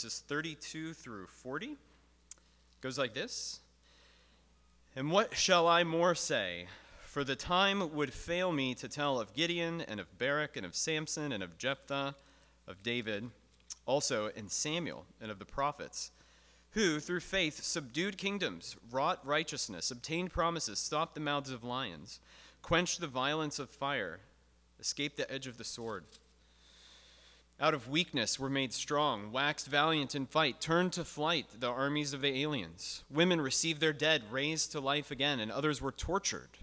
verses 32 through 40 goes like this And what shall I more say? For the time would fail me to tell of Gideon and of Barak and of Samson and of Jephthah, of David, also in Samuel and of the prophets, who through faith subdued kingdoms, wrought righteousness, obtained promises, stopped the mouths of lions, quenched the violence of fire, escaped the edge of the sword out of weakness were made strong, waxed valiant in fight, turned to flight the armies of the aliens. Women received their dead raised to life again, and others were tortured,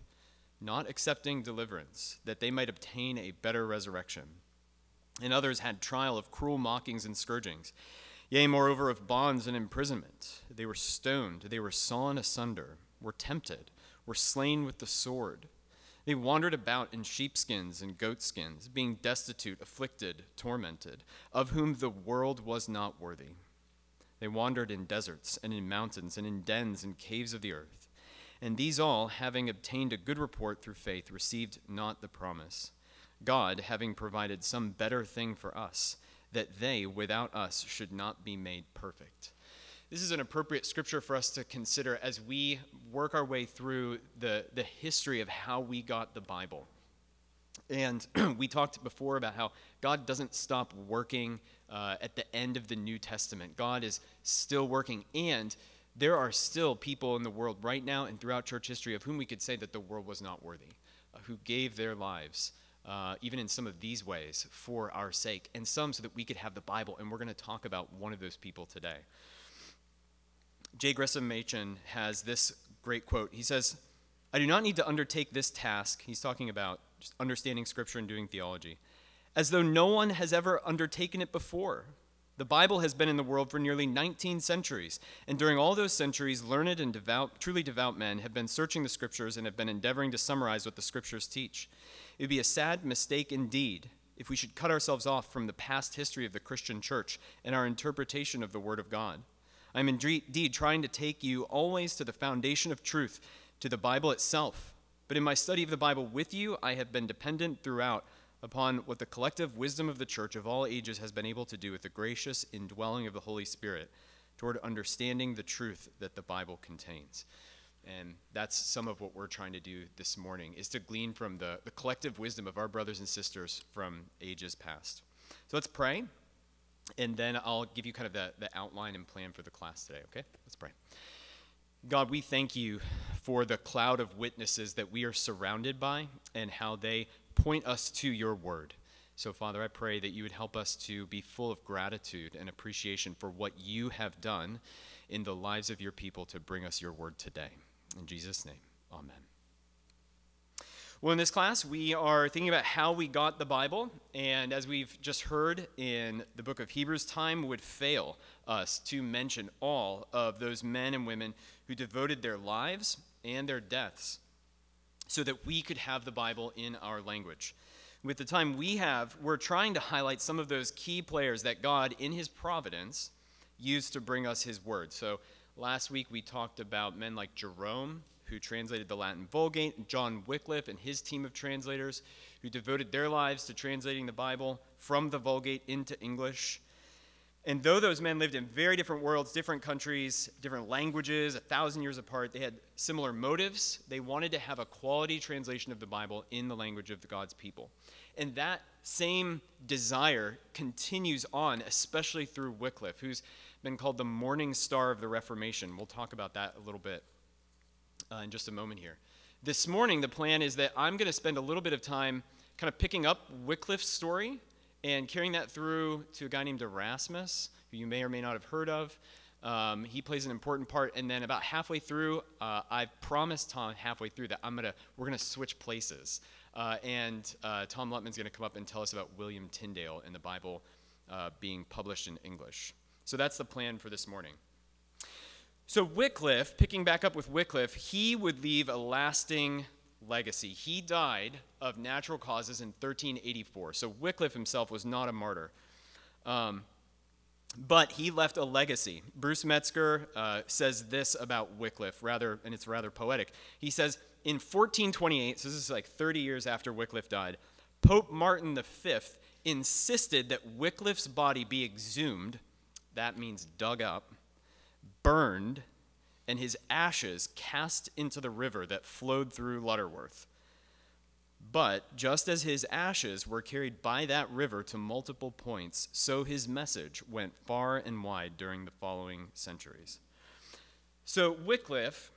not accepting deliverance, that they might obtain a better resurrection. And others had trial of cruel mockings and scourgings, yea, moreover, of bonds and imprisonment. They were stoned, they were sawn asunder, were tempted, were slain with the sword. They wandered about in sheepskins and goatskins, being destitute, afflicted, tormented, of whom the world was not worthy. They wandered in deserts and in mountains and in dens and caves of the earth. And these all, having obtained a good report through faith, received not the promise. God, having provided some better thing for us, that they without us should not be made perfect. This is an appropriate scripture for us to consider as we work our way through the, the history of how we got the Bible. And we talked before about how God doesn't stop working uh, at the end of the New Testament. God is still working. And there are still people in the world right now and throughout church history of whom we could say that the world was not worthy, uh, who gave their lives, uh, even in some of these ways, for our sake, and some so that we could have the Bible. And we're going to talk about one of those people today. J. Gresham Machen has this great quote. He says, I do not need to undertake this task, he's talking about just understanding Scripture and doing theology, as though no one has ever undertaken it before. The Bible has been in the world for nearly 19 centuries, and during all those centuries, learned and devout, truly devout men have been searching the Scriptures and have been endeavoring to summarize what the Scriptures teach. It would be a sad mistake indeed if we should cut ourselves off from the past history of the Christian church and our interpretation of the Word of God. I'm indeed trying to take you always to the foundation of truth, to the Bible itself. But in my study of the Bible with you, I have been dependent throughout upon what the collective wisdom of the church of all ages has been able to do with the gracious indwelling of the Holy Spirit toward understanding the truth that the Bible contains. And that's some of what we're trying to do this morning, is to glean from the, the collective wisdom of our brothers and sisters from ages past. So let's pray and then I'll give you kind of the, the outline and plan for the class today, okay? Let's pray. God, we thank you for the cloud of witnesses that we are surrounded by and how they point us to your word. So, Father, I pray that you would help us to be full of gratitude and appreciation for what you have done in the lives of your people to bring us your word today. In Jesus' name, amen. Well, in this class, we are thinking about how we got the Bible. And as we've just heard in the book of Hebrews, time would fail us to mention all of those men and women who devoted their lives and their deaths so that we could have the Bible in our language. With the time we have, we're trying to highlight some of those key players that God, in His providence, used to bring us His word. So last week we talked about men like Jerome who translated the Latin Vulgate, John Wycliffe and his team of translators, who devoted their lives to translating the Bible from the Vulgate into English. And though those men lived in very different worlds, different countries, different languages, a thousand years apart, they had similar motives. They wanted to have a quality translation of the Bible in the language of God's people. And that same desire continues on, especially through Wycliffe, who's been called the morning star of the Reformation. We'll talk about that a little bit uh, in just a moment here. This morning, the plan is that I'm going to spend a little bit of time kind of picking up Wycliffe's story and carrying that through to a guy named Erasmus, who you may or may not have heard of. Um, he plays an important part, and then about halfway through, uh, I promised Tom halfway through that I'm gonna we're gonna switch places, uh, and uh, Tom Lutman's gonna come up and tell us about William Tyndale and the Bible uh, being published in English. So that's the plan for this morning. So, Wycliffe, picking back up with Wycliffe, he would leave a lasting legacy. He died of natural causes in 1384. So, Wycliffe himself was not a martyr. Um, but he left a legacy. Bruce Metzger uh, says this about Wycliffe, rather, and it's rather poetic. He says, in 1428, so this is like 30 years after Wycliffe died, Pope Martin V insisted that Wycliffe's body be exhumed that means dug up, burned, and his ashes cast into the river that flowed through Lutterworth. But just as his ashes were carried by that river to multiple points, so his message went far and wide during the following centuries. So Wycliffe,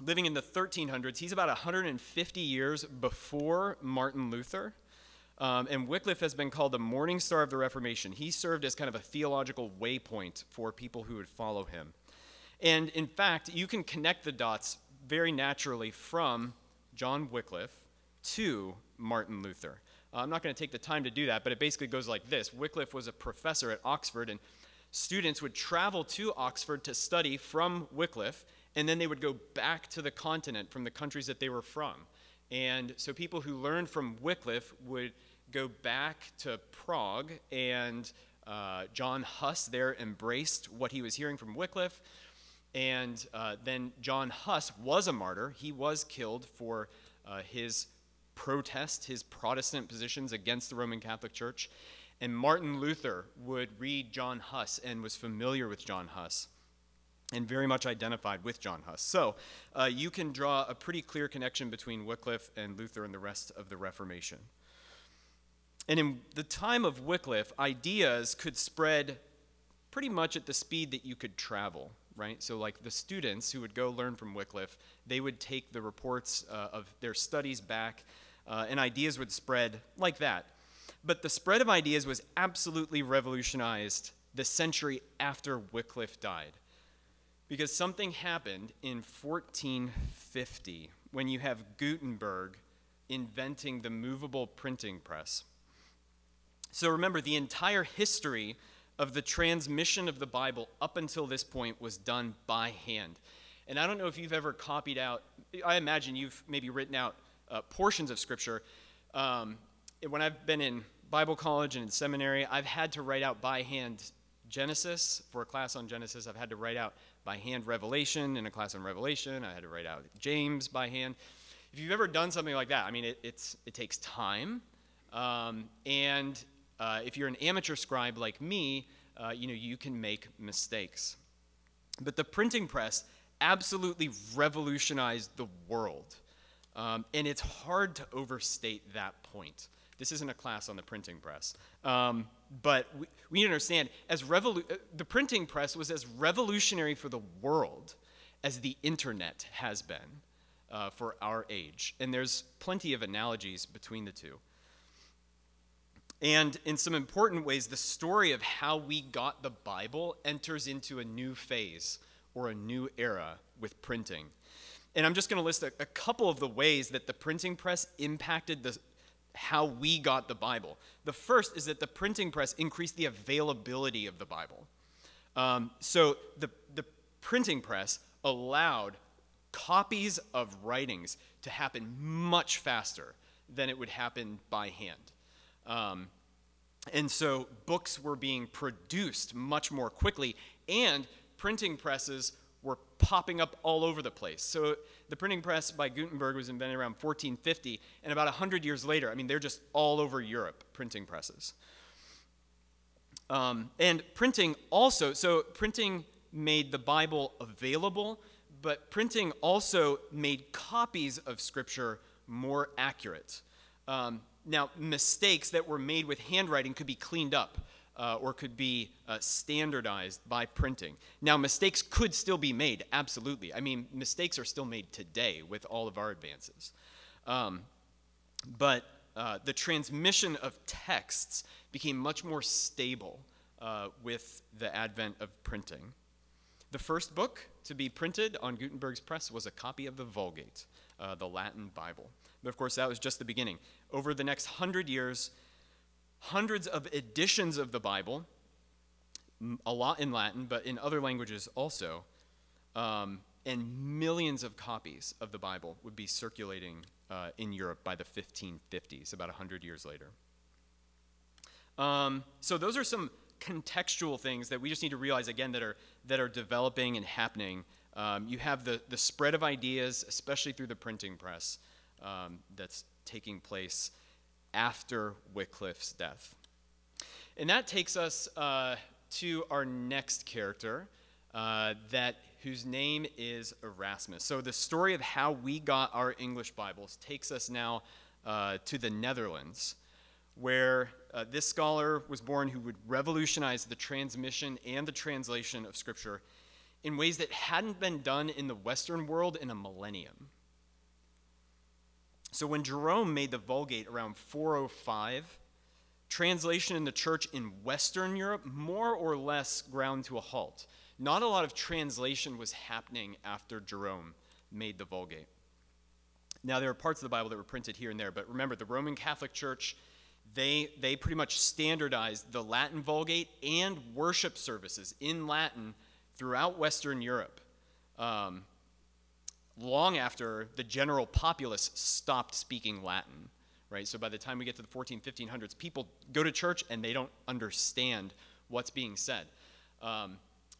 living in the 1300s, he's about 150 years before Martin Luther. Um, and Wycliffe has been called the morning star of the Reformation. He served as kind of a theological waypoint for people who would follow him. And in fact, you can connect the dots very naturally from John Wycliffe to Martin Luther. Uh, I'm not going to take the time to do that, but it basically goes like this Wycliffe was a professor at Oxford, and students would travel to Oxford to study from Wycliffe, and then they would go back to the continent from the countries that they were from. And so people who learned from Wycliffe would go back to Prague, and uh, John Huss there embraced what he was hearing from Wycliffe. And uh, then John Huss was a martyr. He was killed for uh, his protest, his Protestant positions against the Roman Catholic Church. And Martin Luther would read John Huss and was familiar with John Huss and very much identified with John Huss. So uh, you can draw a pretty clear connection between Wycliffe and Luther and the rest of the Reformation. And in the time of Wycliffe, ideas could spread pretty much at the speed that you could travel, right? So, like the students who would go learn from Wycliffe, they would take the reports uh, of their studies back, uh, and ideas would spread like that. But the spread of ideas was absolutely revolutionized the century after Wycliffe died. Because something happened in 1450 when you have Gutenberg inventing the movable printing press. So remember, the entire history of the transmission of the Bible up until this point was done by hand. And I don't know if you've ever copied out, I imagine you've maybe written out uh, portions of Scripture. Um, when I've been in Bible college and in seminary, I've had to write out by hand Genesis. For a class on Genesis, I've had to write out by hand Revelation. In a class on Revelation, I had to write out James by hand. If you've ever done something like that, I mean, it, it's, it takes time. Um, and uh, if you're an amateur scribe like me, uh, you know, you can make mistakes. But the printing press absolutely revolutionized the world. Um, and it's hard to overstate that point. This isn't a class on the printing press. Um, but we, we, need to understand as revolu- uh, the printing press was as revolutionary for the world as the internet has been uh, for our age. And there's plenty of analogies between the two. And in some important ways, the story of how we got the Bible enters into a new phase or a new era with printing. And I'm just going to list a, a, couple of the ways that the printing press impacted the, how we got the Bible. The first is that the printing press increased the availability of the Bible. Um, so the, the printing press allowed copies of writings to happen much faster than it would happen by hand. Um, and so books were being produced much more quickly, and printing presses were popping up all over the place. So the printing press by Gutenberg was invented around 1450, and about 100 years later, I mean, they're just all over Europe, printing presses. Um, and printing also, so printing made the Bible available, but printing also made copies of Scripture more accurate. Um, now, mistakes that were made with handwriting could be cleaned up uh, or could be uh, standardized by printing. Now, mistakes could still be made, absolutely. I mean, mistakes are still made today with all of our advances. Um, but uh, the transmission of texts became much more stable uh, with the advent of printing. The first book to be printed on Gutenberg's press was a copy of the Vulgate, uh, the Latin Bible. But of course, that was just the beginning. Over the next hundred years, hundreds of editions of the Bible, a lot in Latin, but in other languages also, um, and millions of copies of the Bible would be circulating uh, in Europe by the 1550s, about 100 years later. Um, so those are some contextual things that we just need to realize again that are that are developing and happening. Um, you have the the spread of ideas, especially through the printing press, um, that's taking place after Wycliffe's death. And that takes us uh, to our next character, uh, that whose name is Erasmus. So the story of how we got our English Bibles takes us now uh, to the Netherlands, where uh, this scholar was born who would revolutionize the transmission and the translation of Scripture in ways that hadn't been done in the Western world in a millennium. So when Jerome made the Vulgate around 405, translation in the church in Western Europe more or less ground to a halt. Not a lot of translation was happening after Jerome made the Vulgate. Now, there are parts of the Bible that were printed here and there, but remember, the Roman Catholic Church, they, they pretty much standardized the Latin Vulgate and worship services in Latin throughout Western Europe. Um, long after the general populace stopped speaking Latin, right? So by the time we get to the 14, 1500s, people go to church and they don't understand what's being said. Um,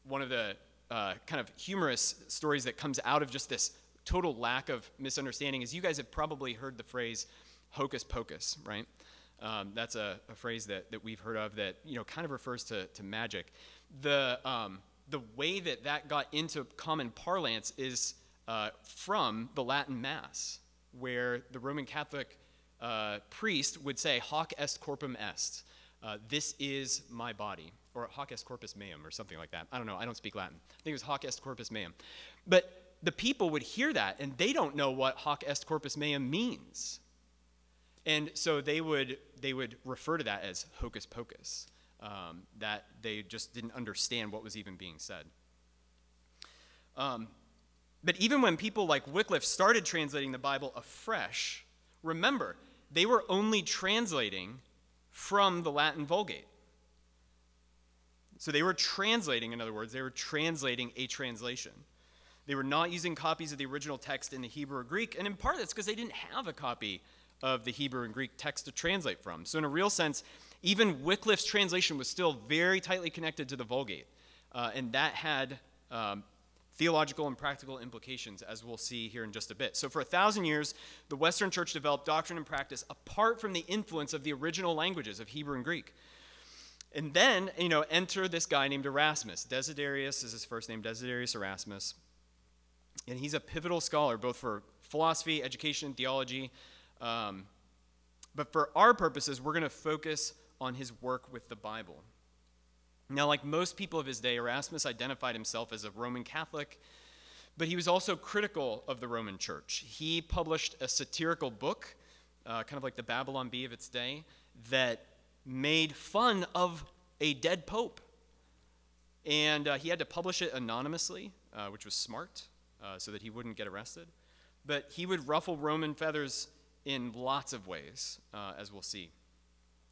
one of the uh, kind of humorous stories that comes out of just this total lack of misunderstanding is you guys have probably heard the phrase hocus pocus, right? Um, that's a, a, phrase that, that we've heard of that you know kind of refers to, to magic. The, um, the way that that got into common parlance is uh, from the Latin Mass, where the Roman Catholic uh, priest would say, Hoc est corpus est. Uh, this is my body. Or hoc est corpus meum, or something like that. I don't know. I don't speak Latin. I think it was hoc est corpus meum. But the people would hear that, and they don't know what hoc est corpus meum means. And so they would, they would refer to that as hocus pocus, um, that they just didn't understand what was even being said. Um, but even when people like Wycliffe started translating the Bible afresh, remember, they were only translating from the Latin Vulgate. So they were translating, in other words, they were translating a translation. They were not using copies of the original text in the Hebrew or Greek, and in part that's because they didn't have a copy of the Hebrew and Greek text to translate from. So, in a real sense, even Wycliffe's translation was still very tightly connected to the Vulgate, uh, and that had um, theological and practical implications, as we'll see here in just a bit. So, for a thousand years, the Western Church developed doctrine and practice apart from the influence of the original languages of Hebrew and Greek. And then, you know, enter this guy named Erasmus. Desiderius is his first name, Desiderius Erasmus. And he's a pivotal scholar, both for philosophy, education, and theology. Um, but for our purposes, we're going to focus on his work with the Bible. Now, like most people of his day, Erasmus identified himself as a Roman Catholic, but he was also critical of the Roman Church. He published a satirical book, uh, kind of like the Babylon Bee of its day, that made fun of a dead pope. And uh, he had to publish it anonymously, uh, which was smart, uh, so that he wouldn't get arrested. But he would ruffle Roman feathers in lots of ways, uh, as we'll see.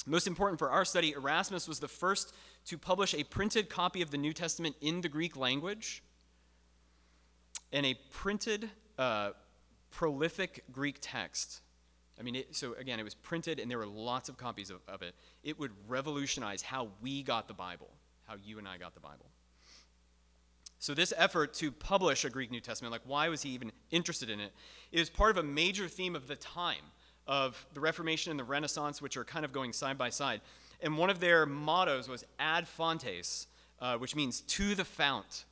Most important for our study, Erasmus was the first to publish a printed copy of the New Testament in the Greek language and a printed, uh, prolific Greek text. I mean, it, so again, it was printed and there were lots of copies of, of it. It would revolutionize how we got the Bible, how you and I got the Bible. So, this effort to publish a Greek New Testament, like why was he even interested in it, is part of a major theme of the time of the Reformation and the Renaissance, which are kind of going side by side. And one of their mottos was ad fontes, uh, which means to the fount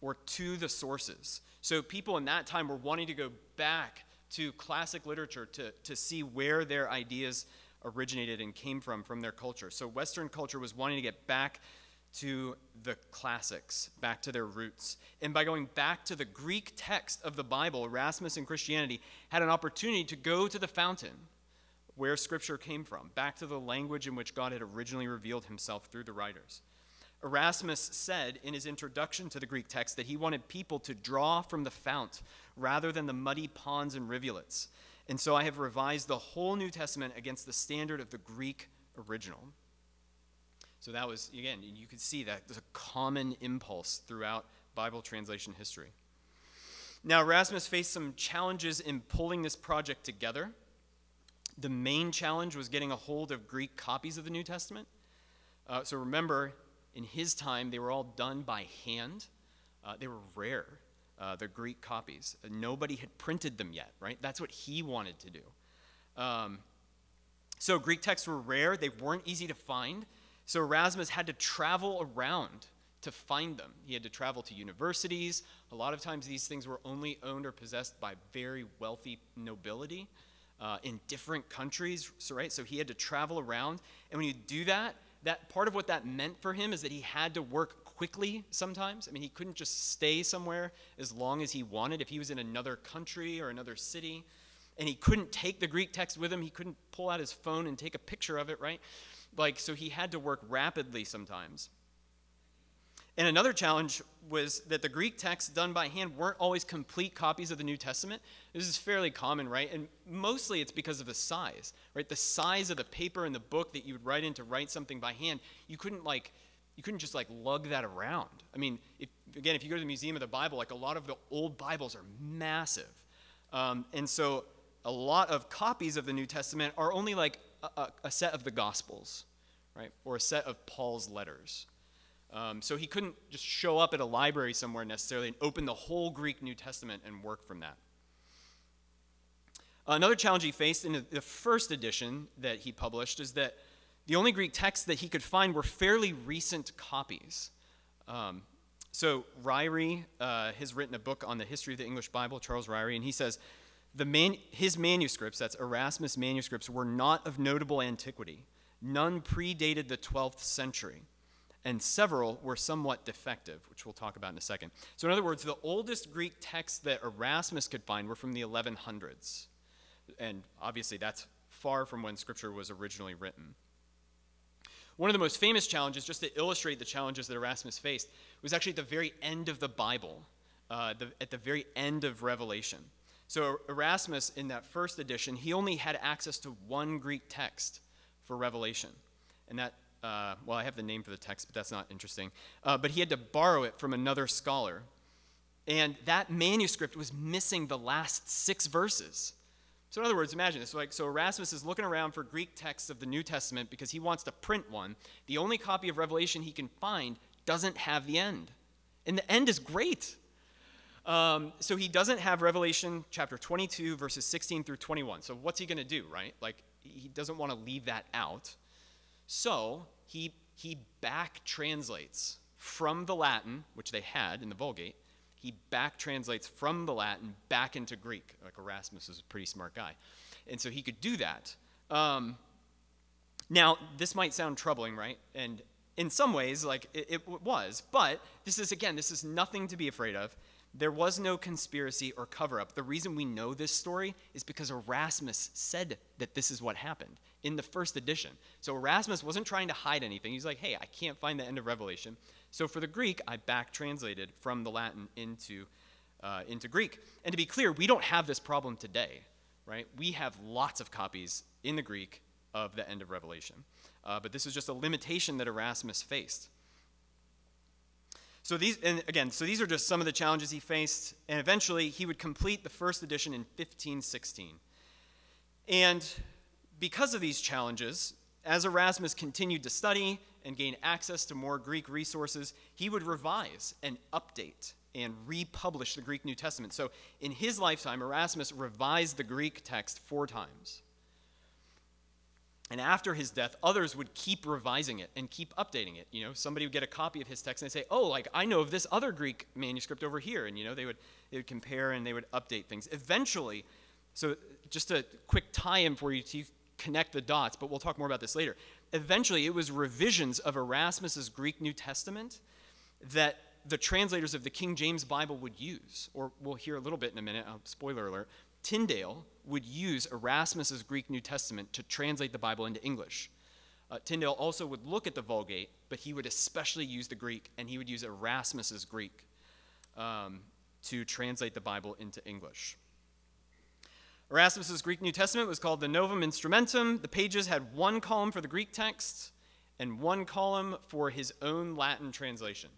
or to the sources. So people in that time were wanting to go back to classic literature to, to see where their ideas originated and came from, from their culture. So Western culture was wanting to get back to the classics, back to their roots. And by going back to the Greek text of the Bible, Erasmus and Christianity had an opportunity to go to the fountain where Scripture came from, back to the language in which God had originally revealed himself through the writers. Erasmus said in his introduction to the Greek text that he wanted people to draw from the fount rather than the muddy ponds and rivulets. And so I have revised the whole New Testament against the standard of the Greek original. So that was, again, you could see that there's a common impulse throughout Bible translation history. Now, Erasmus faced some challenges in pulling this project together. The main challenge was getting a hold of Greek copies of the New Testament. Uh, so remember, in his time, they were all done by hand. Uh, they were rare, uh, the Greek copies. nobody had printed them yet, right? That's what he wanted to do. Um, so Greek texts were rare, they weren't easy to find. So Erasmus had to travel around to find them. He had to travel to universities. A lot of times these things were only owned or possessed by very wealthy nobility uh, in different countries, so, right? So he had to travel around. And when you do that, that part of what that meant for him is that he had to work quickly sometimes. I mean, he couldn't just stay somewhere as long as he wanted. If he was in another country or another city and he couldn't take the Greek text with him, he couldn't pull out his phone and take a picture of it, right? Like, so he had to work rapidly sometimes. And another challenge was that the Greek texts done by hand weren't always complete copies of the New Testament. This is fairly common, right? And mostly it's because of the size, right? The size of the paper in the book that you would write in to write something by hand, you couldn't like you couldn't just like lug that around. I mean, if, again, if you go to the Museum of the Bible, like a lot of the old Bibles are massive. Um, and so a lot of copies of the New Testament are only like a, a, set of the Gospels, right? Or a set of Paul's letters. Um, so he couldn't just show up at a library somewhere necessarily and open the whole Greek New Testament and work from that. Another challenge he faced in the first edition that he published is that the only Greek texts that he could find were fairly recent copies. Um, so Ryrie uh, has written a book on the history of the English Bible, Charles Ryrie, and he says the man, his manuscripts, that's Erasmus' manuscripts, were not of notable antiquity. None predated the 12th century and several were somewhat defective, which we'll talk about in a second. So, in other words, the oldest Greek texts that Erasmus could find were from the 1100s. And obviously, that's far from when Scripture was originally written. One of the most famous challenges, just to illustrate the challenges that Erasmus faced, was actually at the very end of the Bible, uh, the, at the very end of Revelation. So, Erasmus, in that first edition, he only had access to one Greek text for Revelation. And that uh, well, I have the name for the text, but that's not interesting. Uh, but he had to borrow it from another scholar. And that manuscript was missing the last six verses. So, in other words, imagine this. Like, so Erasmus is looking around for Greek texts of the New Testament because he wants to print one. The only copy of Revelation he can find doesn't have the end. And the end is great. Um, so he doesn't have Revelation chapter 22, verses 16 through 21. So what's he going to do, right? Like, he doesn't want to leave that out. So he, he back translates from the Latin, which they had in the Vulgate, he back translates from the Latin back into Greek. Like Erasmus is a pretty smart guy. And so he could do that. Um, now, this might sound troubling, right? And in some ways, like it, it was, but this is, again, this is nothing to be afraid of. There was no conspiracy or cover up. The reason we know this story is because Erasmus said that this is what happened in the first edition. So Erasmus wasn't trying to hide anything. He's like, hey, I can't find the end of Revelation. So for the Greek, I back translated from the Latin into, uh, into Greek. And to be clear, we don't have this problem today, right? We have lots of copies in the Greek of the end of Revelation. Uh, but this is just a limitation that Erasmus faced. So these, and again, so these are just some of the challenges he faced, and eventually he would complete the first edition in 1516. And because of these challenges, as Erasmus continued to study and gain access to more Greek resources, he would revise and update and republish the Greek New Testament. So in his lifetime, Erasmus revised the Greek text four times. And after his death, others would keep revising it and keep updating it. You know, somebody would get a copy of his text and they'd say, "Oh, like I know of this other Greek manuscript over here," and you know, they would they would compare and they would update things. Eventually, so just a quick tie-in for you to connect the dots, but we'll talk more about this later. Eventually, it was revisions of Erasmus's Greek New Testament that the translators of the King James Bible would use, or we'll hear a little bit in a minute. Uh, spoiler alert. Tyndale would use Erasmus's Greek New Testament to translate the Bible into English. Uh, Tyndale also would look at the Vulgate, but he would especially use the Greek, and he would use Erasmus's Greek um, to translate the Bible into English. Erasmus's Greek New Testament was called the Novum Instrumentum. The pages had one column for the Greek text and one column for his own Latin translation.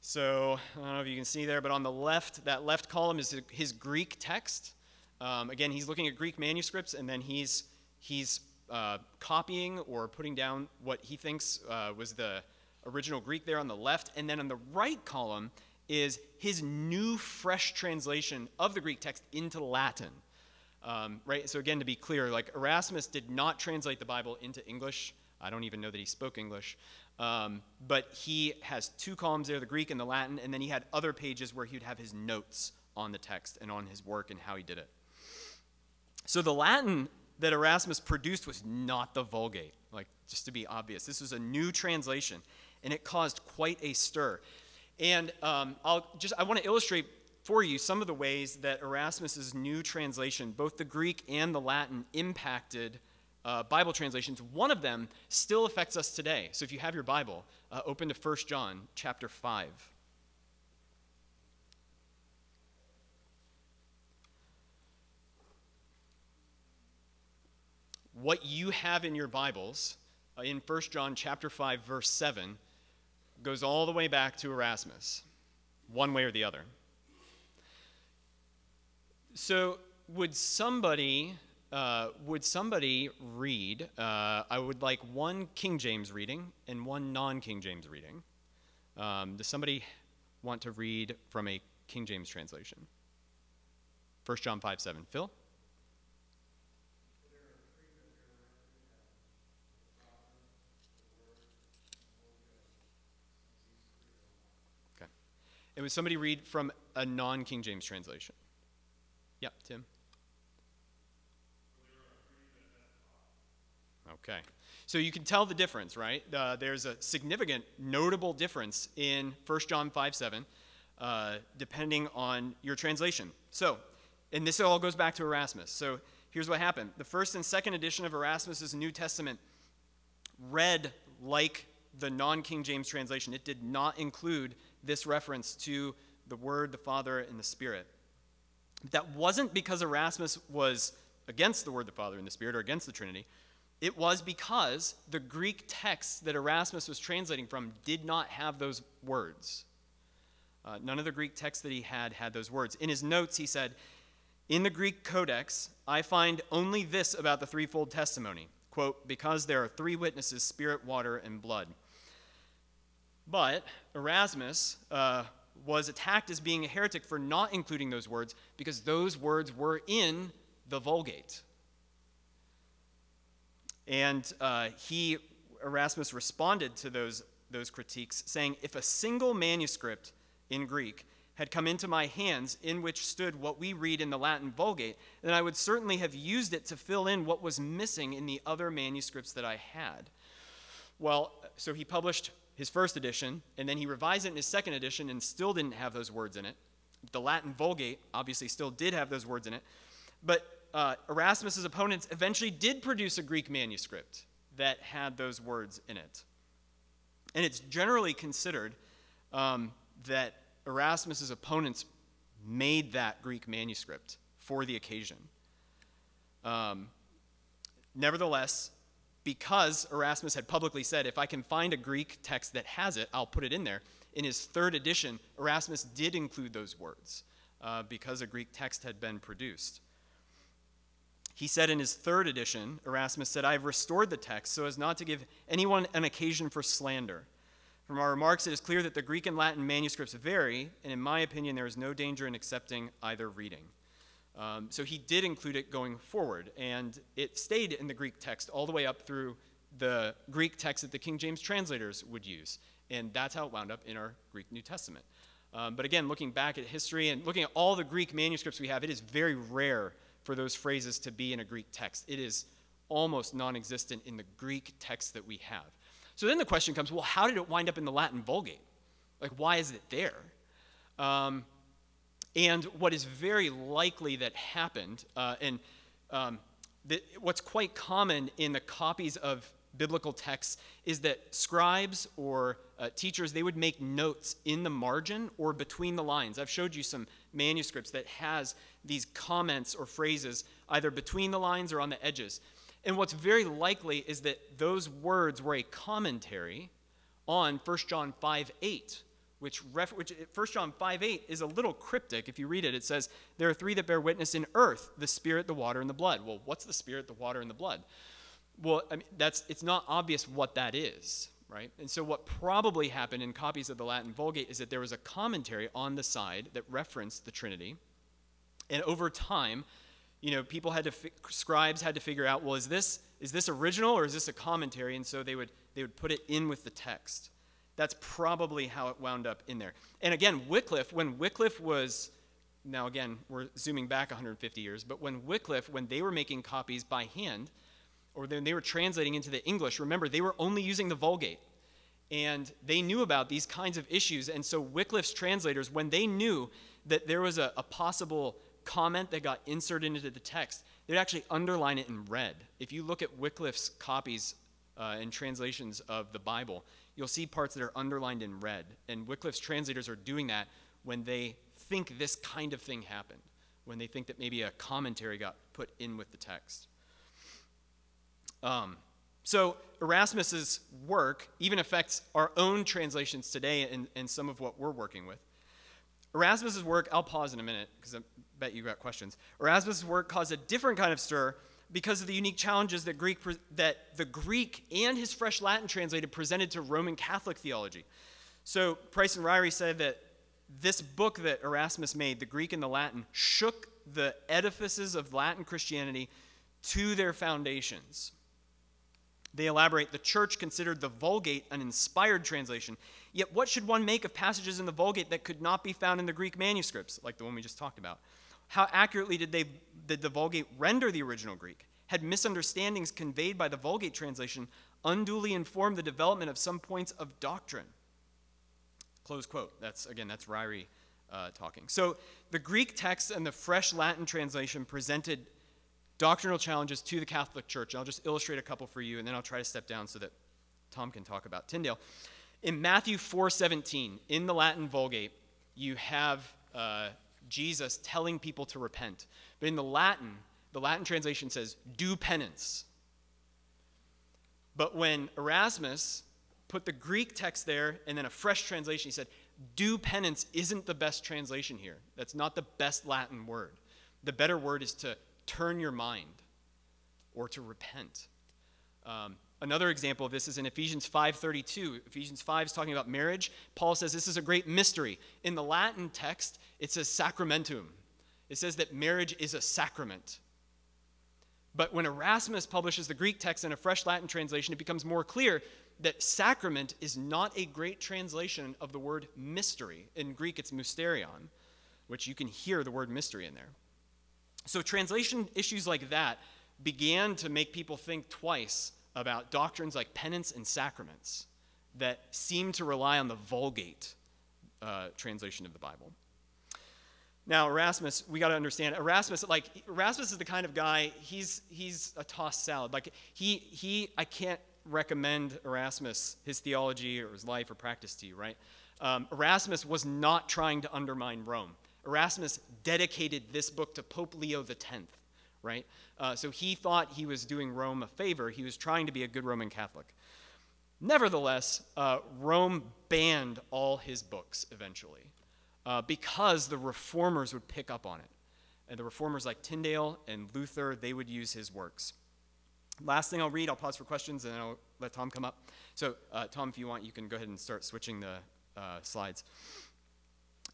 So I don't know if you can see there, but on the left, that left column is his Greek text. Um, again, he's looking at Greek manuscripts and then he's, he's uh, copying or putting down what he thinks uh, was the original Greek there on the left. And then on the right column is his new, fresh translation of the Greek text into Latin. Um, right? So, again, to be clear, like Erasmus did not translate the Bible into English I don't even know that he spoke English. Um, but he has two columns there the Greek and the Latin, and then he had other pages where he would have his notes on the text and on his work and how he did it. So the Latin that Erasmus produced was not the Vulgate, like just to be obvious. This was a new translation, and it caused quite a stir. And um, I'll just I want to illustrate for you some of the ways that Erasmus's new translation, both the Greek and the Latin, impacted uh, Bible translations. One of them still affects us today. So if you have your Bible, uh, open to 1 John chapter 5. What you have in your Bibles uh, in 1 John chapter 5 verse 7 goes all the way back to Erasmus, one way or the other. So, would somebody uh, would somebody read? Uh, I would like one King James reading and one non King James reading. Um, does somebody want to read from a King James translation? 1 John 5 7. Phil? Okay. And would somebody read from a non King James translation? Yep, Tim. Okay. So you can tell the difference, right? Uh, there's a significant, notable difference in 1 John 5 7, uh, depending on your translation. So, and this all goes back to Erasmus. So here's what happened the first and second edition of Erasmus's New Testament read like the non King James translation. It did not include this reference to the Word, the Father, and the Spirit. That wasn't because Erasmus was against the Word, the Father, and the Spirit, or against the Trinity. It was because the Greek texts that Erasmus was translating from did not have those words. Uh, none of the Greek texts that he had had those words. In his notes, he said, In the Greek codex, I find only this about the threefold testimony quote, because there are three witnesses spirit, water, and blood. But Erasmus uh, was attacked as being a heretic for not including those words because those words were in the Vulgate. And uh, he, Erasmus, responded to those, those critiques, saying, If a single manuscript in Greek had come into my hands in which stood what we read in the Latin Vulgate, then I would certainly have used it to fill in what was missing in the other manuscripts that I had. Well, so he published his first edition, and then he revised it in his second edition and still didn't have those words in it. The Latin Vulgate obviously still did have those words in it. But uh, Erasmus's opponents eventually did produce a Greek manuscript that had those words in it. And it's generally considered um, that Erasmus's opponents made that Greek manuscript for the occasion. Um, nevertheless, because Erasmus had publicly said, if I can find a Greek text that has it, I'll put it in there. In his third edition, Erasmus did include those words uh, because a Greek text had been produced. He said in his third edition, Erasmus said, I have restored the text so as not to give anyone an occasion for slander. From our remarks, it is clear that the Greek and Latin manuscripts vary, and in my opinion, there is no danger in accepting either reading. Um, so he did include it going forward, and it stayed in the Greek text all the way up through the Greek text that the King James translators would use. And that's how it wound up in our Greek New Testament. Um, but again, looking back at history and looking at all the Greek manuscripts we have, it is very rare for those phrases to be in a Greek text. It is almost non existent in the Greek text that we have. So then the question comes well, how did it wind up in the Latin Vulgate? Like, why is it there? Um, and what is very likely that happened, uh, and um, the, what's quite common in the copies of biblical texts is that scribes or uh, teachers they would make notes in the margin or between the lines. I've showed you some manuscripts that has these comments or phrases either between the lines or on the edges. And what's very likely is that those words were a commentary on 1 john 5 8 which, ref, which 1 John 5 8 is a little cryptic. If you read it, it says, There are three that bear witness in earth the Spirit, the water, and the blood. Well, what's the Spirit, the water, and the blood? Well, I mean, that's, it's not obvious what that is, right? And so, what probably happened in copies of the Latin Vulgate is that there was a commentary on the side that referenced the Trinity. And over time, you know, people had to, fi- scribes had to figure out, well, is this, is this original or is this a commentary? And so they would, they would put it in with the text. That's probably how it wound up in there. And again, Wycliffe, when Wycliffe was, now again, we're zooming back 150 years, but when Wycliffe, when they were making copies by hand, or when they were translating into the English, remember, they were only using the Vulgate. And they knew about these kinds of issues. And so Wycliffe's translators, when they knew that there was a, a possible comment that got inserted into the text, they'd actually underline it in red. If you look at Wycliffe's copies uh, and translations of the Bible, you'll see parts that are underlined in red. And Wycliffe's translators are doing that when they think this kind of thing happened, when they think that maybe a commentary got put in with the text. Um, so Erasmus's work even affects our own translations today and, and some of what we're working with. Erasmus's work, I'll pause in a minute because I bet you got questions. Erasmus's work caused a different kind of stir because of the unique challenges that Greek that the Greek and his fresh Latin translated presented to Roman Catholic theology. So Price and Ryrie said that this book that Erasmus made, the Greek and the Latin, shook the edifices of Latin Christianity to their foundations. They elaborate the church considered the Vulgate an inspired translation. Yet, what should one make of passages in the Vulgate that could not be found in the Greek manuscripts, like the one we just talked about? How accurately did, they, did the Vulgate render the original Greek? Had misunderstandings conveyed by the Vulgate translation unduly informed the development of some points of doctrine? Close quote. That's, again, that's Ryrie uh, talking. So, the Greek text and the fresh Latin translation presented doctrinal challenges to the Catholic Church. I'll just illustrate a couple for you, and then I'll try to step down so that Tom can talk about Tyndale. In Matthew 4:17, in the Latin Vulgate, you have uh, Jesus telling people to repent. But in the Latin, the Latin translation says, "Do penance." But when Erasmus put the Greek text there and then a fresh translation, he said, "Do penance" isn't the best translation here. That's not the best Latin word. The better word is to turn your mind or to repent. Um, another example of this is in Ephesians 5:32. Ephesians 5 is talking about marriage. Paul says this is a great mystery. In the Latin text, it says sacramentum. It says that marriage is a sacrament. But when Erasmus publishes the Greek text in a fresh Latin translation, it becomes more clear that sacrament is not a great translation of the word mystery. In Greek, it's mysterion, which you can hear the word mystery in there. So, translation issues like that began to make people think twice about doctrines like penance and sacraments that seem to rely on the Vulgate uh, translation of the Bible. Now, Erasmus, we got to understand Erasmus. Like Erasmus is the kind of guy. He's he's a tossed salad. Like he he. I can't recommend Erasmus his theology or his life or practice to you. Right? Um, Erasmus was not trying to undermine Rome. Erasmus dedicated this book to Pope Leo X, right? Uh, so he thought he was doing Rome a favor. He was trying to be a good Roman Catholic. Nevertheless, uh, Rome banned all his books eventually uh, because the reformers would pick up on it. And the reformers like Tyndale and Luther, they would use his works. Last thing I'll read, I'll pause for questions and I'll let Tom come up. So, uh, Tom, if you want, you can go ahead and start switching the uh, slides.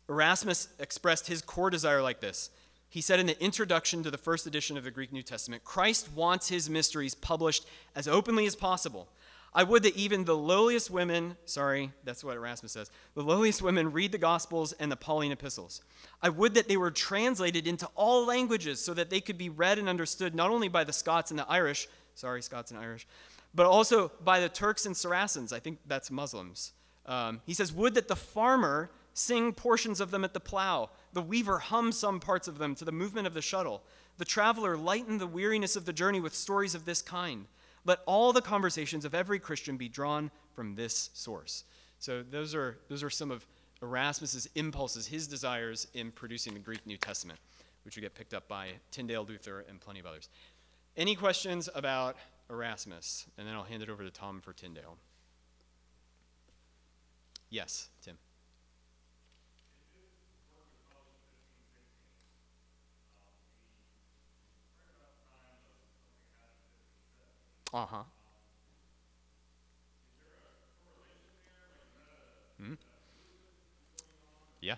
Erasmus expressed his core desire like this. He said in the introduction to the first edition of the Greek New Testament Christ wants his mysteries published as openly as possible. I would that even the lowliest women, sorry, that's what Erasmus says, the lowliest women read the Gospels and the Pauline epistles. I would that they were translated into all languages so that they could be read and understood not only by the Scots and the Irish, sorry, Scots and Irish, but also by the Turks and Saracens. I think that's Muslims. Um, he says, Would that the farmer sing portions of them at the plow. The weaver hum some parts of them to the movement of the shuttle. The traveler lighten the weariness of the journey with stories of this kind. Let all the conversations of every Christian be drawn from this source. So those are those are some of Erasmus's impulses, his desires in producing the Greek New Testament, which would get picked up by Tyndale, Luther, and plenty of others. Any questions about Erasmus? And then I'll hand it over to Tom for Tyndale. Yes, Tim. Uh huh. Hmm? Yeah.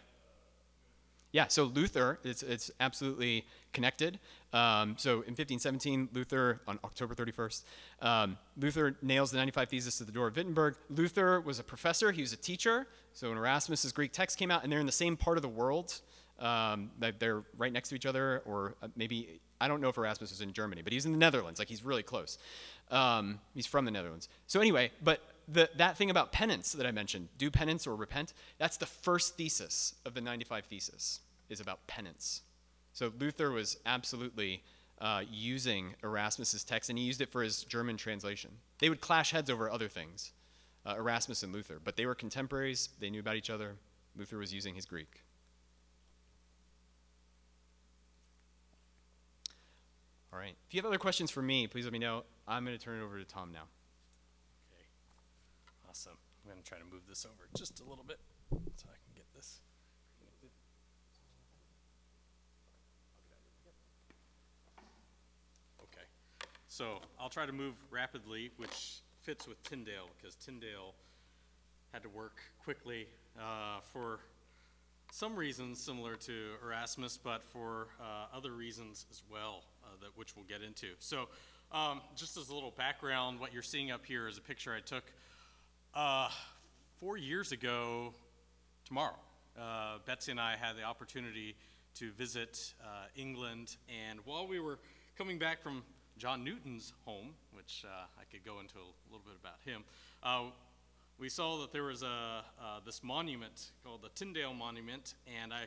Yeah, so Luther, it's, it's absolutely connected. Um, so in 1517, Luther, on October 31st, um, Luther nails the 95 Theses to the door of Wittenberg. Luther was a professor, he was a teacher. So when Erasmus's Greek text came out, and they're in the same part of the world, um, they're right next to each other, or uh, maybe, I don't know if Erasmus was in Germany, but he's in the Netherlands, like he's really close. Um, he's from the Netherlands. So anyway, but the, that thing about penance that I mentioned, do penance or repent, that's the first thesis of the 95 Thesis, is about penance. So Luther was absolutely uh, using Erasmus's text, and he used it for his German translation. They would clash heads over other things, uh, Erasmus and Luther, but they were contemporaries. They knew about each other. Luther was using his Greek. All right. If you have other questions for me, please let me know. I'm going to turn it over to Tom now. Okay. Awesome. I'm going to try to move this over just a little bit so I can get this. Okay. So I'll try to move rapidly, which fits with Tyndale because Tyndale had to work quickly uh, for some reasons similar to Erasmus, but for uh, other reasons as well, uh, that which we'll get into. So, um, just as a little background, what you're seeing up here is a picture I took uh, four years ago tomorrow. Uh, Betsy and I had the opportunity to visit uh, England, and while we were coming back from John Newton's home, which uh, I could go into a little bit about him, we saw that there was a uh, this monument called the Tyndale Monument, and I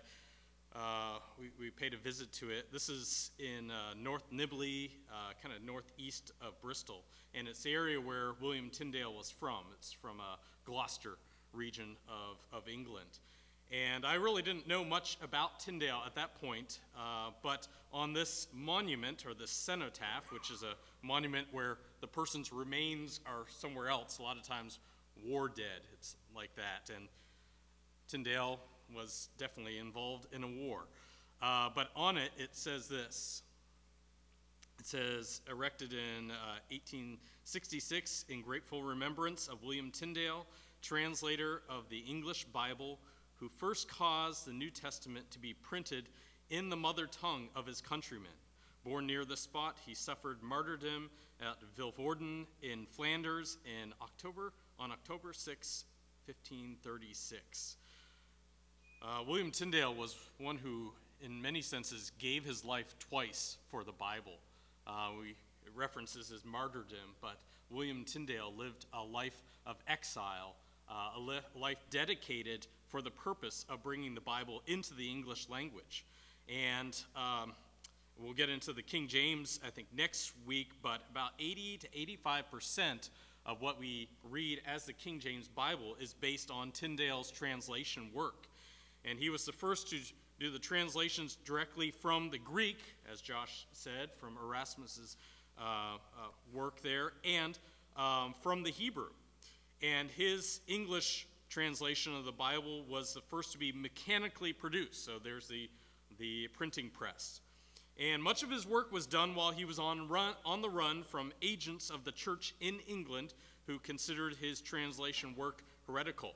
uh, we, we, paid a visit to it. This is in uh, North Nibley, uh, kind of northeast of Bristol, and it's the area where William Tyndale was from. It's from uh, Gloucester region of, of England. And I really didn't know much about Tyndale at that point, uh, but on this monument, or this cenotaph, which is a monument where the person's remains are somewhere else, a lot of times war dead. It's like that. And Tyndale was definitely involved in a war. Uh, but on it, it says this. It says, erected in uh, 1866 in grateful remembrance of William Tyndale, translator of the English Bible, who first caused the New Testament to be printed in the mother tongue of his countrymen. Born near the spot, he suffered martyrdom at Vilvoorden in Flanders in October on October 6, 1536. Uh, William Tyndale was one who, in many senses, gave his life twice for the Bible. Uh, we, references his martyrdom, but William Tyndale lived a life of exile, uh, a li- life dedicated for the purpose of bringing the Bible into the English language. And um, we'll get into the King James, I think, next week, but about 80 to 85 percent of what we read as the King James Bible is based on Tyndale's translation work. And he was the first to do the translations directly from the Greek, as Josh said, from Erasmus's uh, uh, work there, and um, from the Hebrew. And his English translation of the Bible was the first to be mechanically produced. So there's the, the printing press. And much of his work was done while he was on, run, on the run from agents of the church in England who considered his translation work heretical.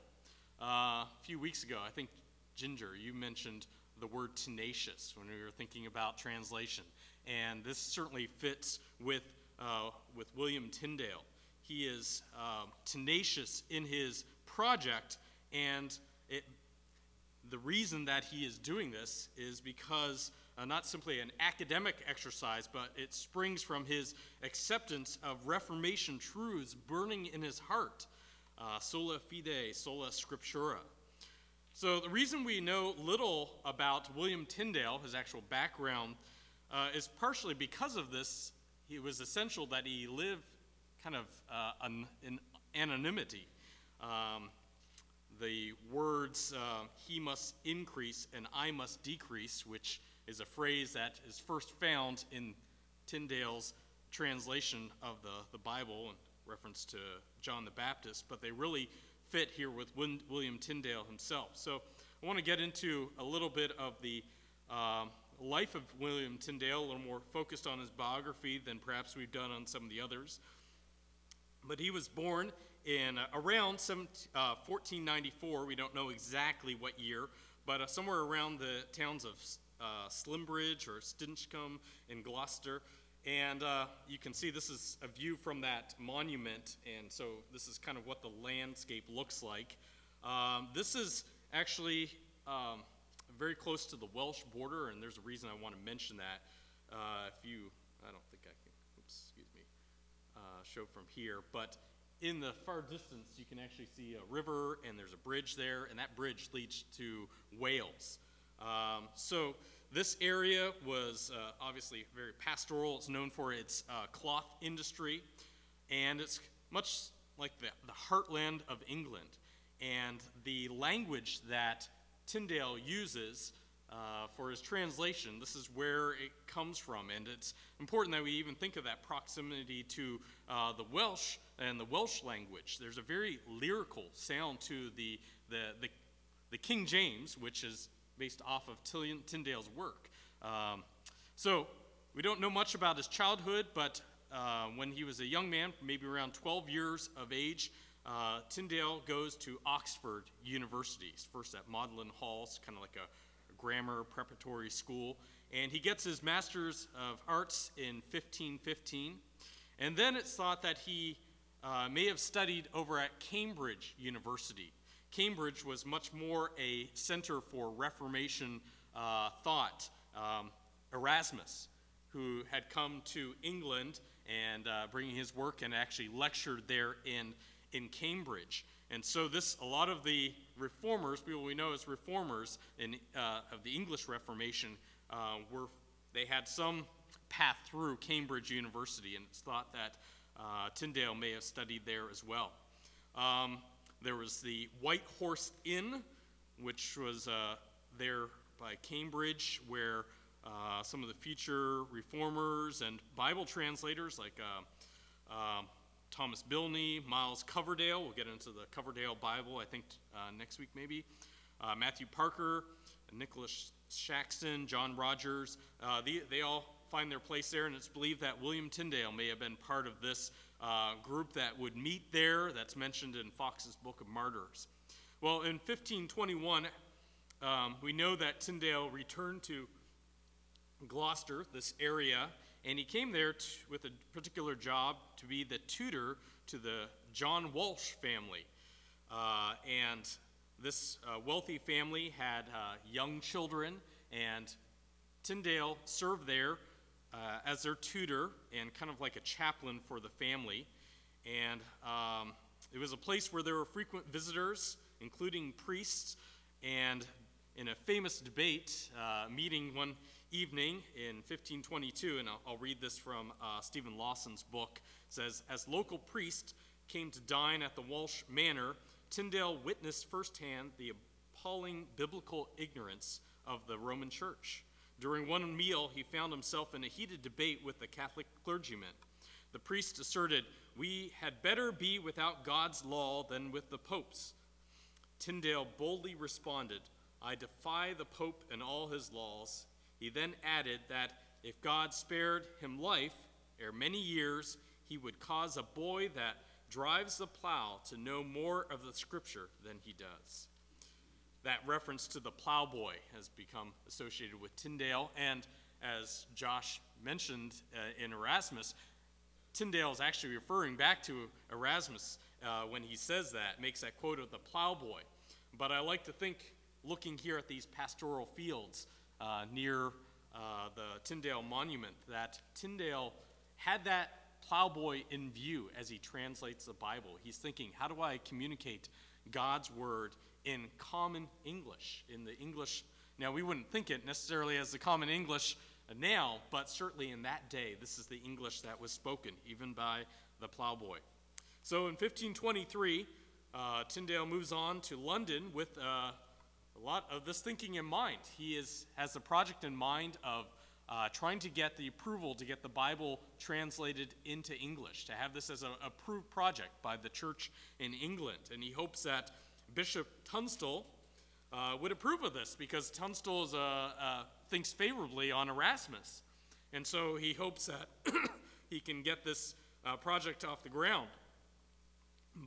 Uh, a few weeks ago, I think, Ginger, you mentioned the word tenacious when we were thinking about translation. And this certainly fits with, uh, with William Tyndale. He is uh, tenacious in his project, and it, the reason that he is doing this is because uh, not simply an academic exercise, but it springs from his acceptance of Reformation truths burning in his heart. Uh, sola fide, sola scriptura. So, the reason we know little about William Tyndale, his actual background, uh, is partially because of this. It was essential that he live kind of uh, an, in anonymity. Um, the words, uh, he must increase and I must decrease, which is a phrase that is first found in Tyndale's translation of the, the Bible in reference to John the Baptist, but they really fit here with William Tyndale himself. So I want to get into a little bit of the uh, life of William Tyndale, a little more focused on his biography than perhaps we've done on some of the others. But he was born in uh, around 17, uh, 1494. We don't know exactly what year, but uh, somewhere around the towns of uh, Slimbridge or Stinchcombe in Gloucester. And uh, you can see this is a view from that monument, and so this is kind of what the landscape looks like. Um, this is actually um, very close to the Welsh border, and there's a reason I want to mention that. Uh, if you, I don't think I can, oops, excuse me, uh, show from here, but in the far distance, you can actually see a river, and there's a bridge there, and that bridge leads to Wales. Um, so this area was uh, obviously very pastoral. It's known for its uh, cloth industry, and it's much like the, the heartland of England. And the language that Tyndale uses uh, for his translation, this is where it comes from. And it's important that we even think of that proximity to uh, the Welsh and the Welsh language. There's a very lyrical sound to the, the, the, the King James, which is based off of Tyndale's work. Um, so we don't know much about his childhood, but uh, when he was a young man, maybe around 12 years of age, uh, Tyndale goes to Oxford University, first at Magdalen Hall, kind of like a, a grammar preparatory school, and he gets his Master's of Arts in 1515. And then it's thought that he uh, may have studied over at Cambridge University Cambridge was much more a center for Reformation uh, thought. Um, Erasmus, who had come to England and uh, bringing his work and actually lectured there in, in Cambridge. And so this, a lot of the reformers, people we know as reformers in, uh, of the English Reformation, uh, were, they had some path through Cambridge University, and it's thought that uh, Tyndale may have studied there as well. Um, there was the White Horse Inn, which was uh, there by Cambridge, where uh, some of the future reformers and Bible translators like uh, um, Thomas Bilney, Miles Coverdale, we'll get into the Coverdale Bible, I think, uh, next week maybe, uh, Matthew Parker, Nicholas Shaxton, John Rogers, uh, the, they all find their place there, and it's believed that William Tyndale may have been part of this uh, group that would meet there. That's mentioned in Foxe's Book of Martyrs. Well, in 1521, um, we know that Tyndale returned to Gloucester, this area, and he came there with a particular job to be the tutor to the John Walsh family. Uh, and this uh, wealthy family had uh, young children, and Tyndale served there uh, as their tutor and kind of like a chaplain for the family. And um, it was a place where there were frequent visitors, including priests. And in a famous debate uh, meeting one evening in 1522, and I'll, I'll read this from uh, Stephen Lawson's book, says, As local priest came to dine at the Walsh Manor, Tyndale witnessed firsthand the appalling biblical ignorance of the Roman Church. During one meal, he found himself in a heated debate with a Catholic clergyman. The priest asserted, We had better be without God's law than with the Pope's. Tyndale boldly responded, I defy the Pope and all his laws. He then added that if God spared him life, ere many years, he would cause a boy that drives the plow to know more of the scripture than he does that reference to the plowboy has become associated with Tyndale. And as Josh mentioned uh, in Erasmus, Tyndale is actually referring back to Erasmus uh, when he says that, makes that quote of the plowboy. But I like to think, looking here at these pastoral fields uh, near uh, the Tyndale Monument, that Tyndale had that plowboy in view as he translates the Bible. He's thinking, how do I communicate God's word in common English, in the English. Now, we wouldn't think it necessarily as the common English now, but certainly in that day, this is the English that was spoken, even by the plowboy. So in 1523, uh, Tyndale moves on to London with uh, a lot of this thinking in mind. He is, has a project in mind of uh, trying to get the approval to get the Bible translated into English, to have this as an approved project by the church in England. And he hopes that Bishop Tunstall uh, would approve of this because Tunstall is, uh, uh, thinks favorably on Erasmus. And so he hopes that he can get this uh, project off the ground.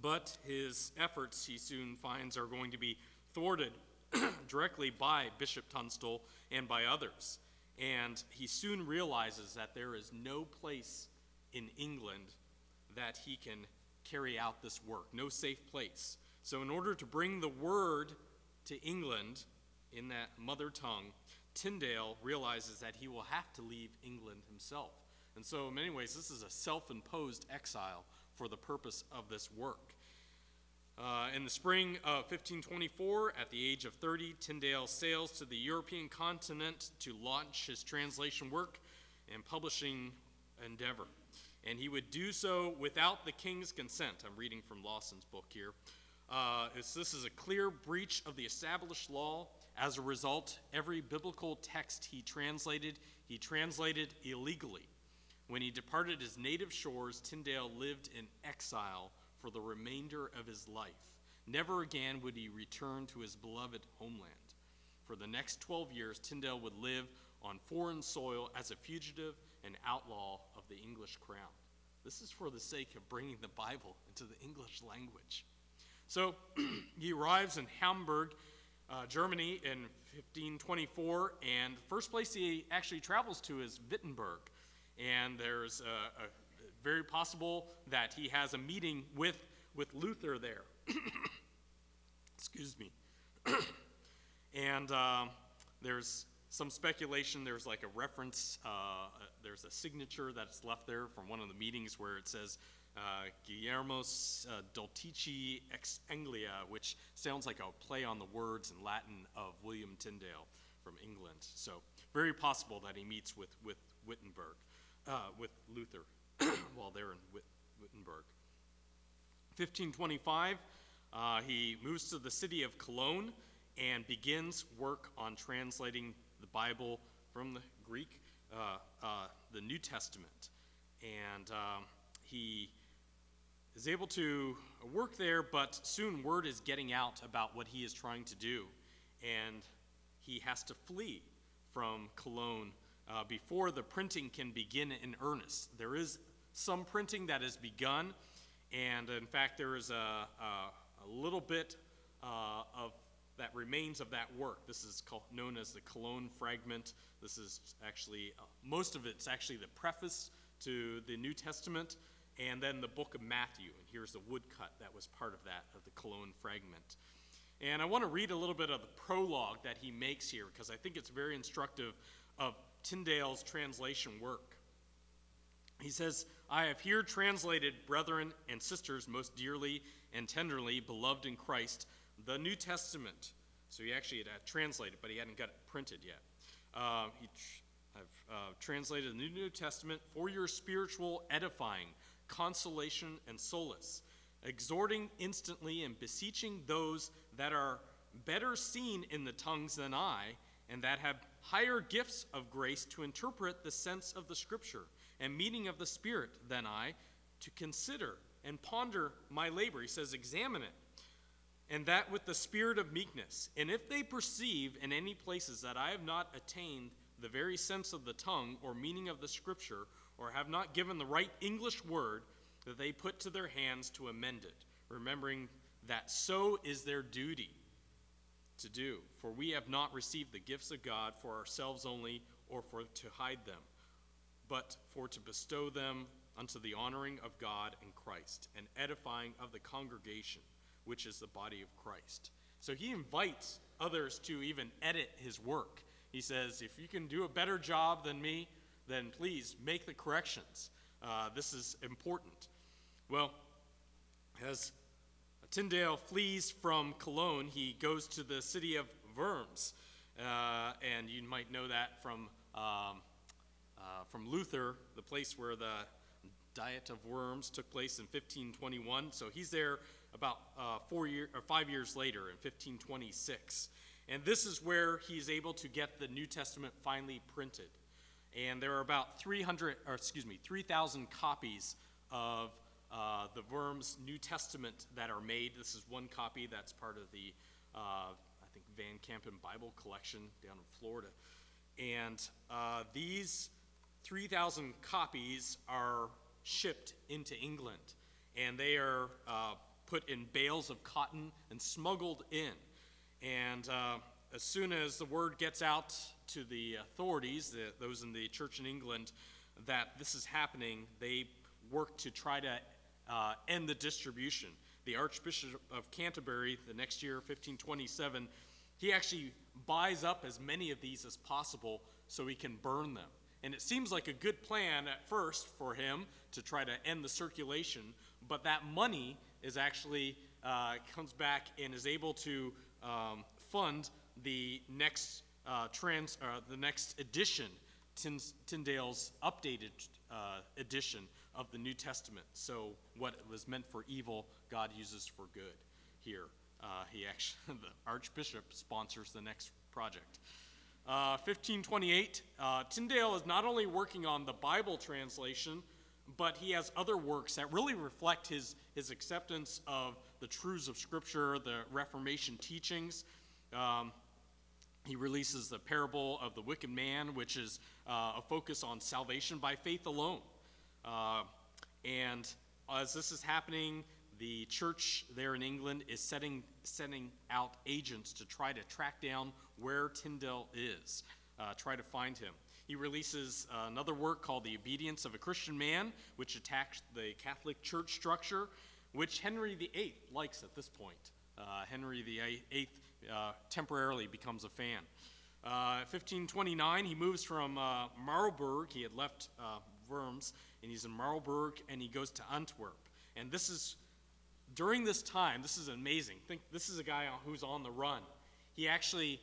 But his efforts, he soon finds, are going to be thwarted directly by Bishop Tunstall and by others. And he soon realizes that there is no place in England that he can carry out this work, no safe place. So, in order to bring the word to England in that mother tongue, Tyndale realizes that he will have to leave England himself. And so, in many ways, this is a self imposed exile for the purpose of this work. Uh, in the spring of 1524, at the age of 30, Tyndale sails to the European continent to launch his translation work and publishing endeavor. And he would do so without the king's consent. I'm reading from Lawson's book here. Uh, this is a clear breach of the established law. As a result, every biblical text he translated, he translated illegally. When he departed his native shores, Tyndale lived in exile for the remainder of his life. Never again would he return to his beloved homeland. For the next 12 years, Tyndale would live on foreign soil as a fugitive and outlaw of the English crown. This is for the sake of bringing the Bible into the English language. So he arrives in Hamburg, uh, Germany in 1524, and the first place he actually travels to is Wittenberg. And there's a, a very possible that he has a meeting with, with Luther there. Excuse me. and um, there's some speculation. There's like a reference, uh, there's a signature that's left there from one of the meetings where it says uh, Guillermos uh, ex Anglia, which sounds like a play on the words in Latin of William Tyndale from England. So very possible that he meets with, with Wittenberg, uh, with Luther while they're in Wittenberg. 1525, uh, he moves to the city of Cologne and begins work on translating the Bible from the Greek, uh, uh, the New Testament. And um, he is able to work there, but soon word is getting out about what he is trying to do. And he has to flee from Cologne uh, before the printing can begin in earnest. There is some printing that has begun, and in fact, there is a, a, a little bit uh, of that remains of that work. This is called, known as the Cologne Fragment. This is actually, uh, most of it's actually the preface to the New Testament, and then the book of Matthew. And here's the woodcut that was part of that, of the Cologne Fragment. And I want to read a little bit of the prologue that he makes here because I think it's very instructive of Tyndale's translation work. He says, I have here translated, brethren and sisters, most dearly and tenderly beloved in Christ, the New Testament. So he actually had uh, translated, but he hadn't got it printed yet. Uh, he tr- I've uh, translated the New, New Testament for your spiritual edifying, consolation, and solace, exhorting instantly and beseeching those that are better seen in the tongues than I, and that have higher gifts of grace to interpret the sense of the Scripture and meaning of the Spirit than I, to consider and ponder my labor. He says, examine it and that with the spirit of meekness. And if they perceive in any places that I have not attained the very sense of the tongue or meaning of the scripture, or have not given the right English word, that they put to their hands to amend it, remembering that so is their duty to do. For we have not received the gifts of God for ourselves only, or for to hide them, but for to bestow them unto the honoring of God and Christ, and edifying of the congregation which is the body of Christ. So he invites others to even edit his work. He says, if you can do a better job than me, then please make the corrections. Uh, this is important. Well, as Tyndale flees from Cologne, he goes to the city of Worms. Uh, and you might know that from, um, uh, from Luther, the place where the Diet of Worms took place in 1521. So he's there about uh, four year, or five years later in 1526. And this is where he's able to get the New Testament finally printed. And there are about 300, or excuse me, 3,000 copies of uh, the Worms New Testament that are made. This is one copy that's part of the, uh, I think, Van Kampen Bible collection down in Florida. And uh, these 3,000 copies are shipped into England. And they are uh, put in bales of cotton and smuggled in. And uh, as soon as the word gets out to the authorities, the, those in the church in England, that this is happening, they work to try to uh, end the distribution. The Archbishop of Canterbury, the next year, 1527, he actually buys up as many of these as possible so he can burn them. And it seems like a good plan at first for him to try to end the circulation, but that money is actually uh, comes back and is able to um, fund the next uh, trans, uh, the next edition, Tyndale's updated uh, edition of the New Testament. So what was meant for evil, God uses for good. Here, uh, he actually, the Archbishop sponsors the next project. 1528, uh, uh, Tyndale is not only working on the Bible translation, but he has other works that really reflect his, his acceptance of the truths of Scripture, the Reformation teachings. Um, he releases the parable of the wicked Mammon, which is uh, a focus on salvation by faith alone. Uh, and as this is happening, the church there in England is setting, sending out agents to try to track down where Tyndale is, uh, try to find him. He releases uh, another work called The Obedience of a Christian Man, which attacks the Catholic Church structure, which Henry VIII likes at this point. Uh, Henry VIII uh, temporarily becomes a fan. 1529, uh, he moves from uh, Marburg. He had left Worms, and he's in Marburg, and he goes to Antwerp. And this is during this time, this is amazing. Think this is a guy who's on the run. He actually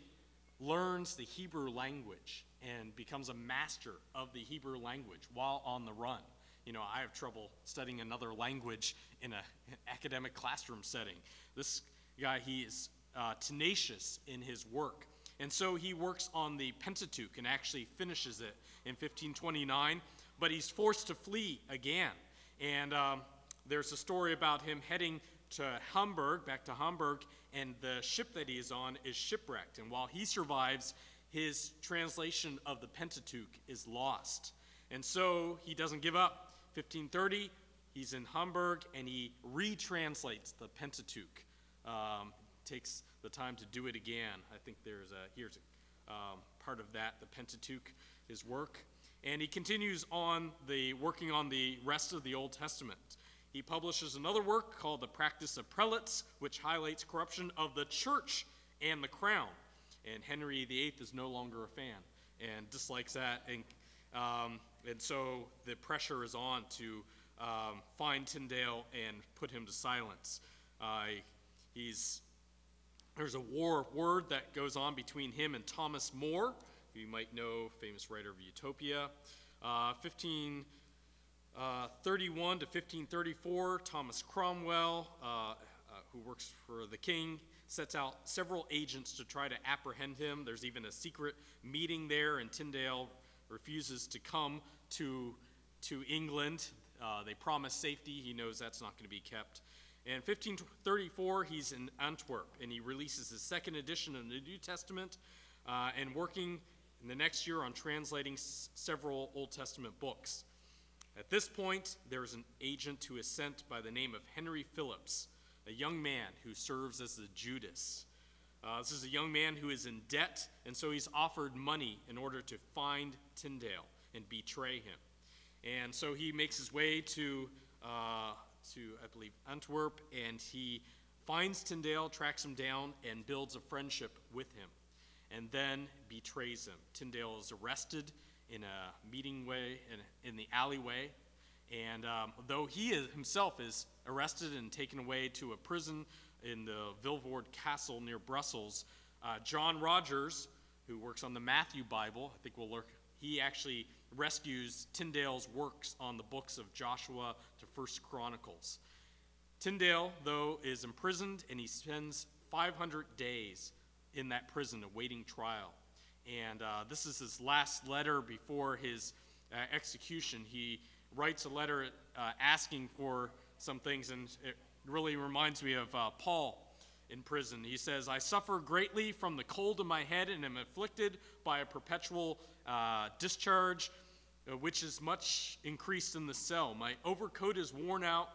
learns the Hebrew language and becomes a master of the Hebrew language while on the run. You know, I have trouble studying another language in an academic classroom setting. This guy, he is uh, tenacious in his work. And so he works on the Pentateuch and actually finishes it in 1529, but he's forced to flee again. And um, there's a story about him heading to Hamburg, back to Hamburg, and the ship that he is on is shipwrecked. And while he survives, his translation of the Pentateuch is lost. And so he doesn't give up. 1530, he's in Hamburg and he retranslates the Pentateuch. Um, takes the time to do it again. I think there's a, here's a um, part of that, the Pentateuch, his work. And he continues on the working on the rest of the Old Testament. He publishes another work called The Practice of Prelates, which highlights corruption of the church and the crown. And Henry VIII is no longer a fan and dislikes that. And, um, and so the pressure is on to um, find Tyndale and put him to silence. Uh, he's, there's a war word that goes on between him and Thomas More, who you might know, famous writer of Utopia. Uh, 15. Uh, to 1534, Thomas Cromwell, uh, uh, who works for the king, sets out several agents to try to apprehend him. There's even a secret meeting there, and Tyndale refuses to come to, to England. Uh, they promise safety. He knows that's not going to be kept. In 1534, he's in Antwerp, and he releases his second edition of the New Testament uh, and working in the next year on translating s- several Old Testament books. At this point, there is an agent who is sent by the name of Henry Phillips, a young man who serves as the Judas. Uh, this is a young man who is in debt, and so he's offered money in order to find Tyndale and betray him. And so he makes his way to, uh, to I believe, Antwerp, and he finds Tyndale, tracks him down, and builds a friendship with him, and then betrays him. Tyndale is arrested in a meeting way in, in the alleyway. And um, though he is, himself is arrested and taken away to a prison in the Vilvoorde Castle near Brussels, uh, John Rogers, who works on the Matthew Bible, I think we'll look, he actually rescues Tyndale's works on the books of Joshua to First Chronicles. Tyndale, though, is imprisoned and he spends 500 days in that prison awaiting trial. And uh, this is his last letter before his uh, execution. He writes a letter uh, asking for some things, and it really reminds me of uh, Paul in prison. He says, I suffer greatly from the cold in my head and am afflicted by a perpetual uh, discharge, uh, which is much increased in the cell. My overcoat is worn out,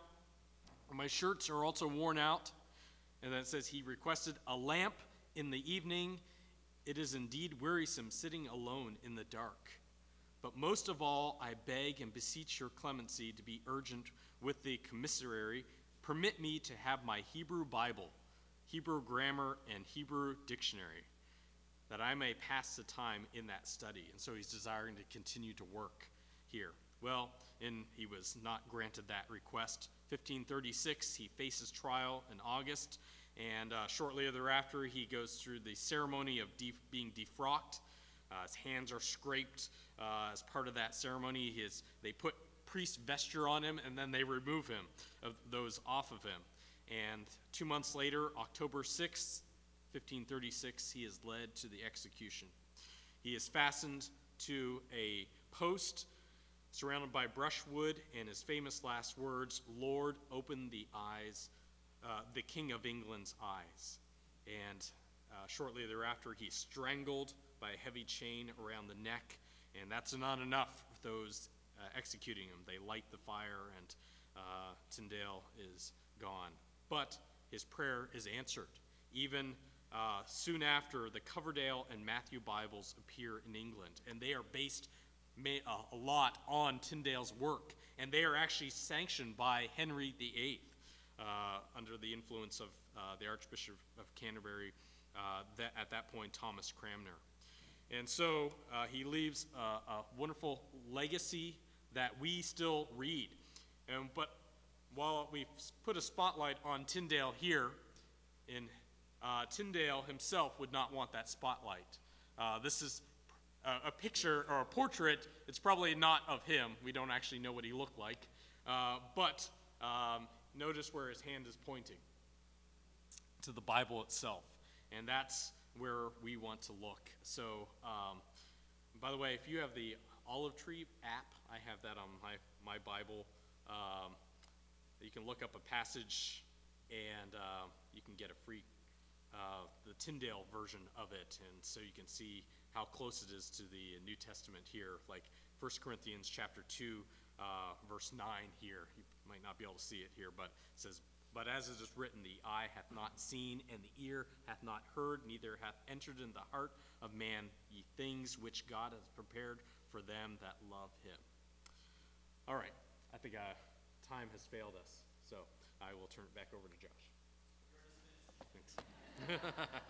my shirts are also worn out. And then it says, He requested a lamp In the evening, it is indeed wearisome sitting alone in the dark. But most of all, I beg and beseech your clemency to be urgent with the commissary. Permit me to have my Hebrew Bible, Hebrew grammar, and Hebrew dictionary, that I may pass the time in that study. And so he's desiring to continue to work here. Well, and he was not granted that request. 1536, he faces trial in August, and uh, shortly thereafter, he goes through the ceremony of def- being defrocked. Uh, his hands are scraped uh, as part of that ceremony. His, they put priest vesture on him, and then they remove him of those off of him. And two months later, October 6th, 1536, he is led to the execution. He is fastened to a post surrounded by brushwood, and his famous last words, Lord, open the eyes, uh, the King of England's eyes. And uh, shortly thereafter, he's strangled by a heavy chain around the neck, and that's not enough for those uh, executing him. They light the fire, and uh, Tyndale is gone. But his prayer is answered. Even uh, soon after, the Coverdale and Matthew Bibles appear in England, and they are based ma- uh, a lot on Tyndale's work, and they are actually sanctioned by Henry VIII uh, under the influence of uh, the Archbishop of Canterbury, uh, that, at that point, Thomas Cranmer. And so uh, he leaves a, a wonderful legacy that we still read. And, but while we've put a spotlight on Tyndale here, in uh, Tyndale himself would not want that spotlight. Uh, this is a, a picture or a portrait. It's probably not of him. We don't actually know what he looked like. Uh, but um, notice where his hand is pointing to the Bible itself. And that's where we want to look. So, um, by the way, if you have the Olive Tree app, I have that on my, my Bible. Um, you can look up a passage and uh, you can get a free, uh, the Tyndale version of it. And so you can see how close it is to the New Testament here, like 1 Corinthians chapter 2, uh, verse 9 here. You might not be able to see it here, but it says, But as it is written, the eye hath not seen, and the ear hath not heard, neither hath entered in the heart of man ye things which God hath prepared for them that love him. All right, I think uh, time has failed us, so I will turn it back over to Josh. Thanks.